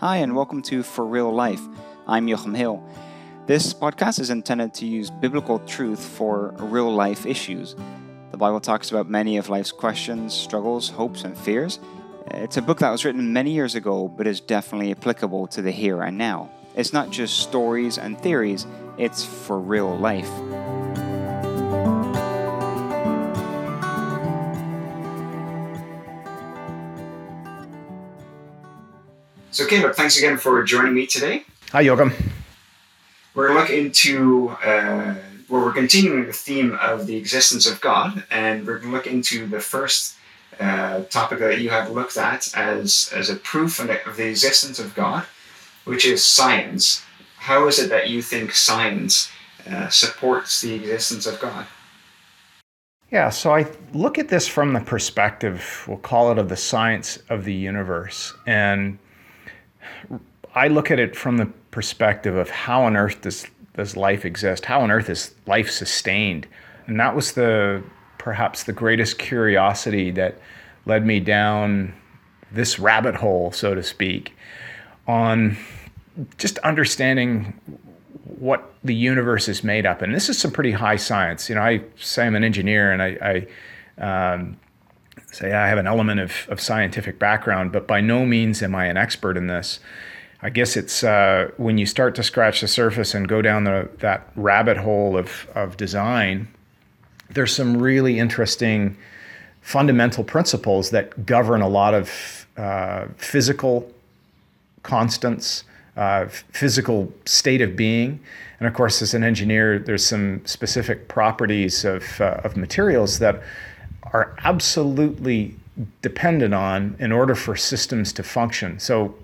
Hi, and welcome to For Real Life. I'm Joachim Hill. This podcast is intended to use biblical truth for real life issues. The Bible talks about many of life's questions, struggles, hopes, and fears. It's a book that was written many years ago, but is definitely applicable to the here and now. It's not just stories and theories, it's for real life. So, Caleb, thanks again for joining me today. Hi, Joachim. We're looking into, uh, well, we're continuing the theme of the existence of God, and we're going to look into the first uh, topic that you have looked at as, as a proof of the existence of God, which is science. How is it that you think science uh, supports the existence of God? Yeah, so I look at this from the perspective, we'll call it of the science of the universe. And I look at it from the perspective of how on earth does does life exist? How on earth is life sustained? And that was the perhaps the greatest curiosity that led me down this rabbit hole, so to speak, on just understanding what the universe is made up. And this is some pretty high science. You know, I say I'm an engineer and I, I um, say I have an element of, of scientific background, but by no means am I an expert in this. I guess it's uh, when you start to scratch the surface and go down the, that rabbit hole of, of design, there's some really interesting fundamental principles that govern a lot of uh, physical constants, uh, physical state of being. And of course, as an engineer, there's some specific properties of, uh, of materials that are absolutely dependent on in order for systems to function. So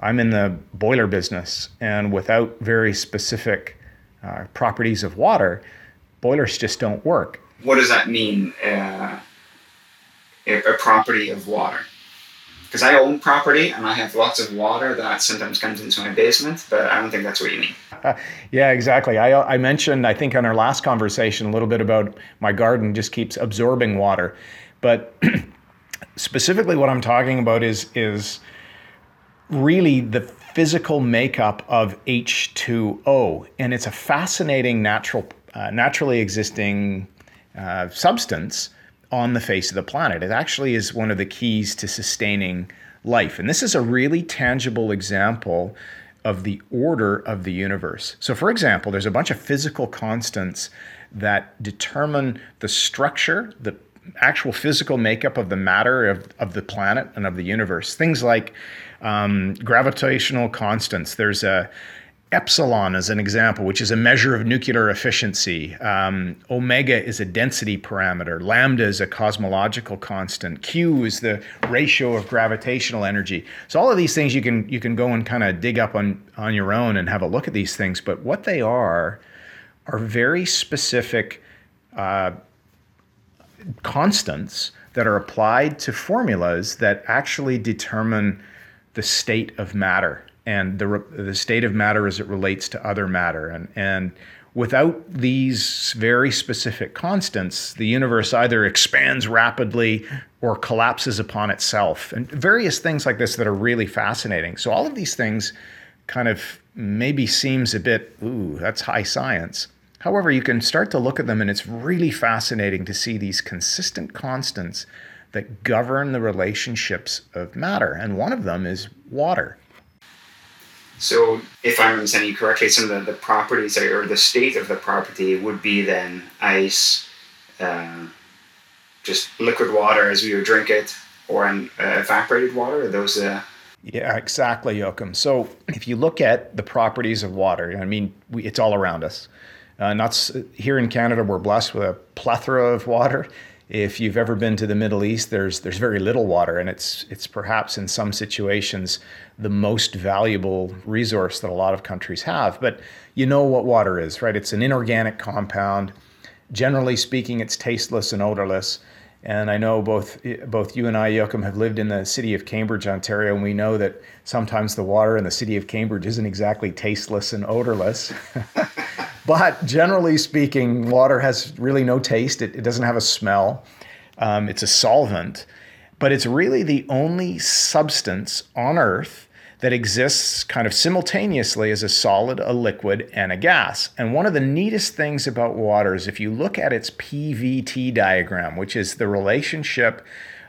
I'm in the boiler business, and without very specific uh, properties of water, boilers just don't work. What does that mean, uh, a property of water? Because I own property and I have lots of water that sometimes comes into my basement, but I don't think that's what you mean. Uh, yeah, exactly. I, I mentioned, I think, on our last conversation a little bit about my garden just keeps absorbing water. But specifically, what I'm talking about is, is really the physical makeup of H2O. And it's a fascinating natural, uh, naturally existing uh, substance on the face of the planet. It actually is one of the keys to sustaining life. And this is a really tangible example of the order of the universe. So, for example, there's a bunch of physical constants that determine the structure, the actual physical makeup of the matter of, of the planet and of the universe. Things like um, gravitational constants. There's a epsilon as an example, which is a measure of nuclear efficiency. Um, omega is a density parameter. Lambda is a cosmological constant. Q is the ratio of gravitational energy. So all of these things you can you can go and kind of dig up on on your own and have a look at these things. But what they are are very specific uh, constants that are applied to formulas that actually determine the state of matter and the, the state of matter as it relates to other matter. And, and without these very specific constants, the universe either expands rapidly or collapses upon itself, and various things like this that are really fascinating. So, all of these things kind of maybe seems a bit, ooh, that's high science. However, you can start to look at them, and it's really fascinating to see these consistent constants that govern the relationships of matter. And one of them is water. So, if I'm understanding you correctly, some of the, the properties or the state of the property would be then ice, uh, just liquid water as we would drink it, or an uh, evaporated water. Are those. Yeah, exactly, Joachim. So, if you look at the properties of water, I mean, we, it's all around us. Uh, not here in Canada, we're blessed with a plethora of water. If you've ever been to the Middle East, there's there's very little water, and it's it's perhaps in some situations the most valuable resource that a lot of countries have. But you know what water is, right? It's an inorganic compound. Generally speaking, it's tasteless and odorless. And I know both both you and I, Joachim, have lived in the city of Cambridge, Ontario, and we know that sometimes the water in the city of Cambridge isn't exactly tasteless and odorless. but generally speaking, water has really no taste. It, it doesn't have a smell. Um, it's a solvent, but it's really the only substance on Earth that exists kind of simultaneously as a solid, a liquid, and a gas. And one of the neatest things about water is if you look at its PVT diagram, which is the relationship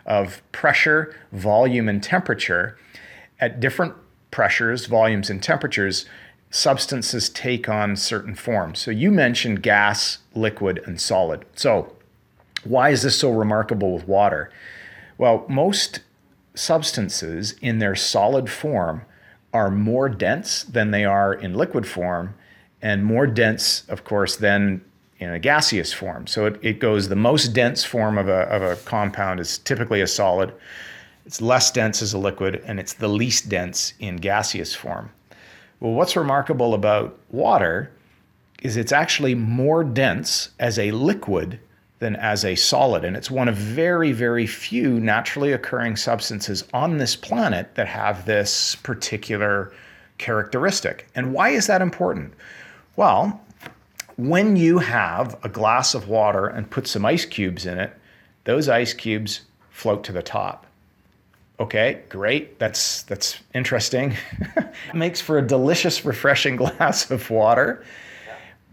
of pressure, volume, and temperature, at different pressures, volumes, and temperatures, substances take on certain forms. So you mentioned gas, liquid, and solid. So why is this so remarkable with water? Well, most substances in their solid form are more dense than they are in liquid form, and more dense, of course, than in a gaseous form. So it, it goes the most dense form of a, of a compound is typically a solid, it's less dense as a liquid, and it's the least dense in gaseous form. Well, what's remarkable about water is it's actually more dense as a liquid than as a solid. And it's one of very, very few naturally occurring substances on this planet that have this particular characteristic. And why is that important? Well, when you have a glass of water and put some ice cubes in it, those ice cubes float to the top. Okay, great. That's that's interesting. it makes for a delicious, refreshing glass of water.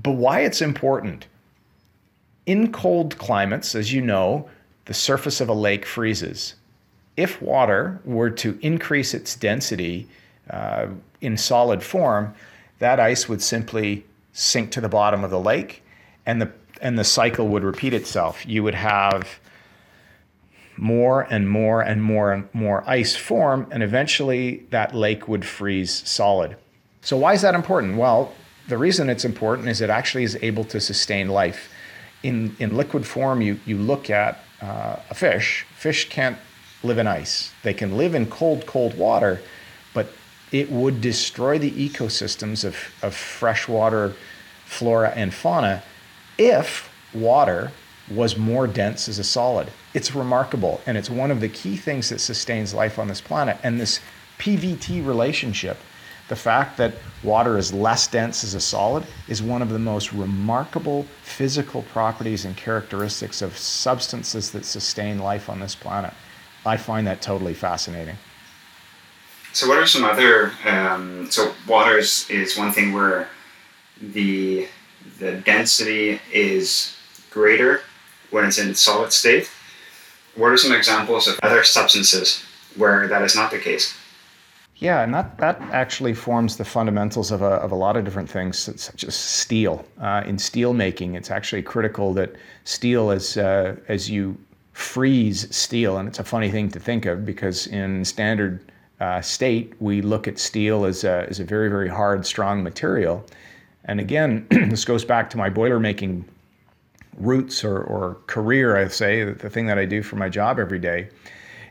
But why it's important? In cold climates, as you know, the surface of a lake freezes. If water were to increase its density uh, in solid form, that ice would simply sink to the bottom of the lake and the, and the cycle would repeat itself. You would have more and more and more and more ice form, and eventually that lake would freeze solid. So, why is that important? Well, the reason it's important is it actually is able to sustain life in, in liquid form, you, you look at uh, a fish, fish can't live in ice. They can live in cold, cold water, but it would destroy the ecosystems of, of freshwater flora and fauna if water was more dense as a solid. It's remarkable, and it's one of the key things that sustains life on this planet. And this PVT relationship the fact that water is less dense as a solid is one of the most remarkable physical properties and characteristics of substances that sustain life on this planet. I find that totally fascinating. So, what are some other? Um, so, water is, is one thing where the the density is greater when it's in solid state. What are some examples of other substances where that is not the case? Yeah, and that, that actually forms the fundamentals of a, of a lot of different things, such as steel. Uh, in steel making, it's actually critical that steel, as, uh, as you freeze steel, and it's a funny thing to think of because in standard uh, state, we look at steel as a, as a very, very hard, strong material. And again, this goes back to my boiler making roots or, or career, I say, the thing that I do for my job every day.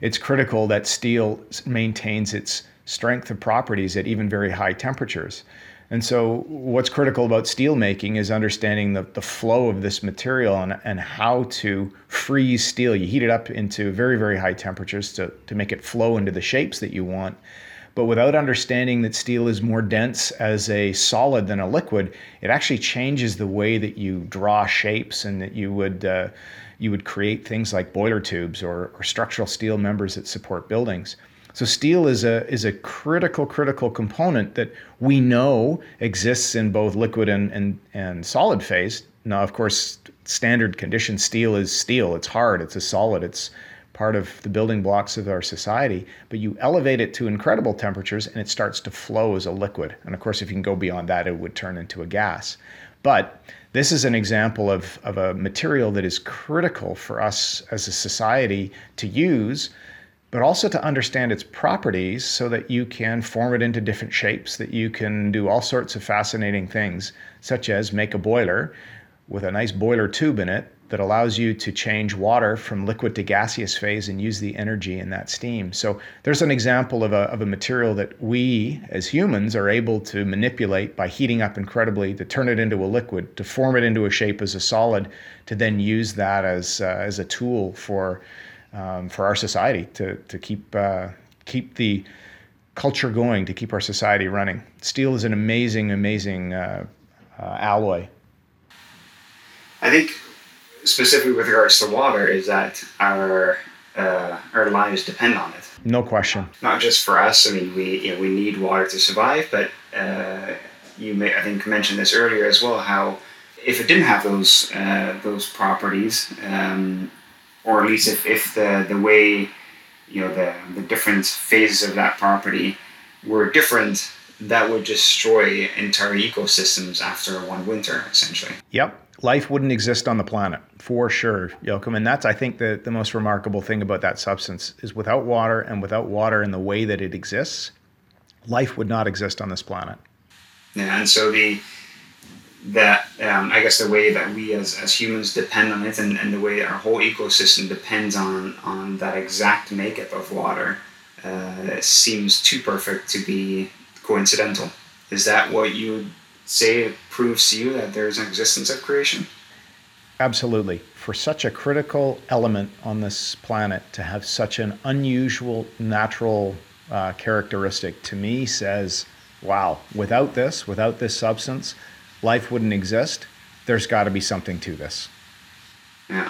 It's critical that steel maintains its strength of properties at even very high temperatures. And so, what's critical about steel making is understanding the, the flow of this material and, and how to freeze steel. You heat it up into very, very high temperatures to, to make it flow into the shapes that you want. But without understanding that steel is more dense as a solid than a liquid, it actually changes the way that you draw shapes and that you would. Uh, you would create things like boiler tubes or, or structural steel members that support buildings. So steel is a is a critical critical component that we know exists in both liquid and and, and solid phase. Now, of course, standard condition steel is steel. It's hard. It's a solid. It's part of the building blocks of our society. But you elevate it to incredible temperatures, and it starts to flow as a liquid. And of course, if you can go beyond that, it would turn into a gas. But this is an example of, of a material that is critical for us as a society to use but also to understand its properties so that you can form it into different shapes, that you can do all sorts of fascinating things, such as make a boiler with a nice boiler tube in it that allows you to change water from liquid to gaseous phase and use the energy in that steam. So there's an example of a, of a material that we as humans are able to manipulate by heating up incredibly to turn it into a liquid, to form it into a shape as a solid, to then use that as, uh, as a tool for um, for our society to, to keep, uh, keep the culture going, to keep our society running. Steel is an amazing, amazing uh, uh, alloy. I think specifically with regards to water is that our uh, our lives depend on it. No question. Not just for us. I mean, we you know, we need water to survive, but uh, you may I think mentioned this earlier as well. How if it didn't have those uh, those properties, um, or at least if, if the the way you know the the different phases of that property were different, that would destroy entire ecosystems after one winter, essentially. Yep life wouldn't exist on the planet for sure, Joachim. And that's, I think, the, the most remarkable thing about that substance is without water and without water in the way that it exists, life would not exist on this planet. Yeah, and so the that um, I guess the way that we as, as humans depend on it and, and the way our whole ecosystem depends on on that exact makeup of water uh, seems too perfect to be coincidental. Is that what you say it proves to you that there's an existence of creation? Absolutely. For such a critical element on this planet to have such an unusual natural uh, characteristic to me says, wow, without this, without this substance, life wouldn't exist. There's got to be something to this. Yeah.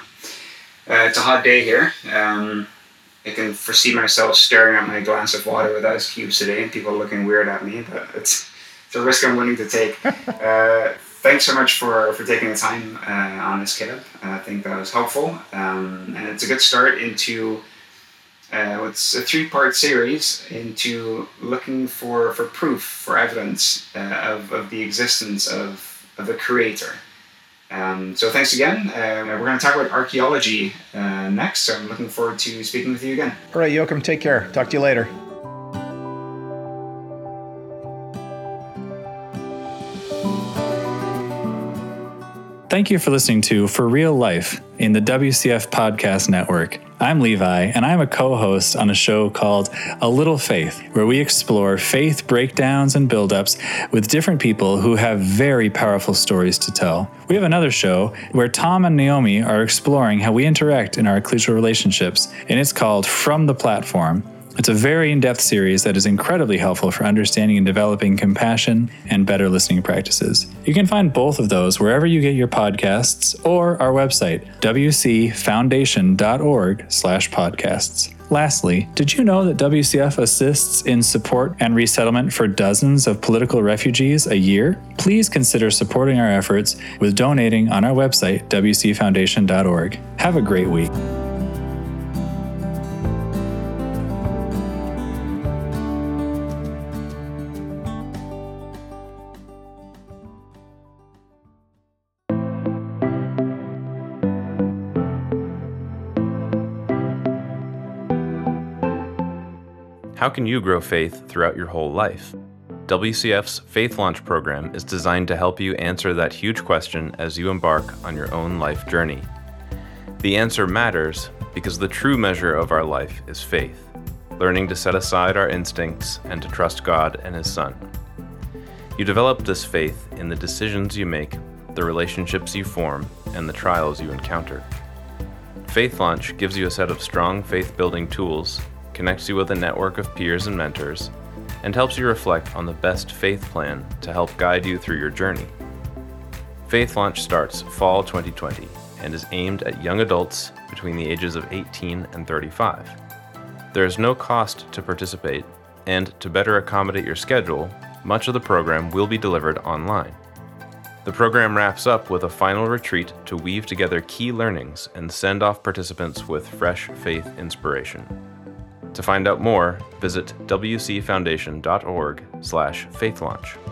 Uh, it's a hot day here. Um, I can foresee myself staring at my glass of water with ice cubes today and people looking weird at me, but it's it's a risk I'm willing to take. uh, thanks so much for, for taking the time uh, on this, Caleb. I think that was helpful. Um, and it's a good start into uh, what's a three part series into looking for, for proof, for evidence uh, of, of the existence of, of the Creator. Um, so thanks again. Uh, we're going to talk about archaeology uh, next. So I'm looking forward to speaking with you again. All right, Joachim, take care. Talk to you later. Thank you for listening to For Real Life in the WCF Podcast Network. I'm Levi, and I'm a co host on a show called A Little Faith, where we explore faith breakdowns and buildups with different people who have very powerful stories to tell. We have another show where Tom and Naomi are exploring how we interact in our ecclesial relationships, and it's called From the Platform. It's a very in depth series that is incredibly helpful for understanding and developing compassion and better listening practices. You can find both of those wherever you get your podcasts or our website, wcfoundation.org/slash podcasts. Lastly, did you know that WCF assists in support and resettlement for dozens of political refugees a year? Please consider supporting our efforts with donating on our website, wcfoundation.org. Have a great week. How can you grow faith throughout your whole life? WCF's Faith Launch program is designed to help you answer that huge question as you embark on your own life journey. The answer matters because the true measure of our life is faith, learning to set aside our instincts and to trust God and His Son. You develop this faith in the decisions you make, the relationships you form, and the trials you encounter. Faith Launch gives you a set of strong faith building tools connects you with a network of peers and mentors, and helps you reflect on the best faith plan to help guide you through your journey. Faith Launch starts fall 2020 and is aimed at young adults between the ages of 18 and 35. There is no cost to participate, and to better accommodate your schedule, much of the program will be delivered online. The program wraps up with a final retreat to weave together key learnings and send off participants with fresh faith inspiration. To find out more, visit wcfoundation.org/faithlaunch.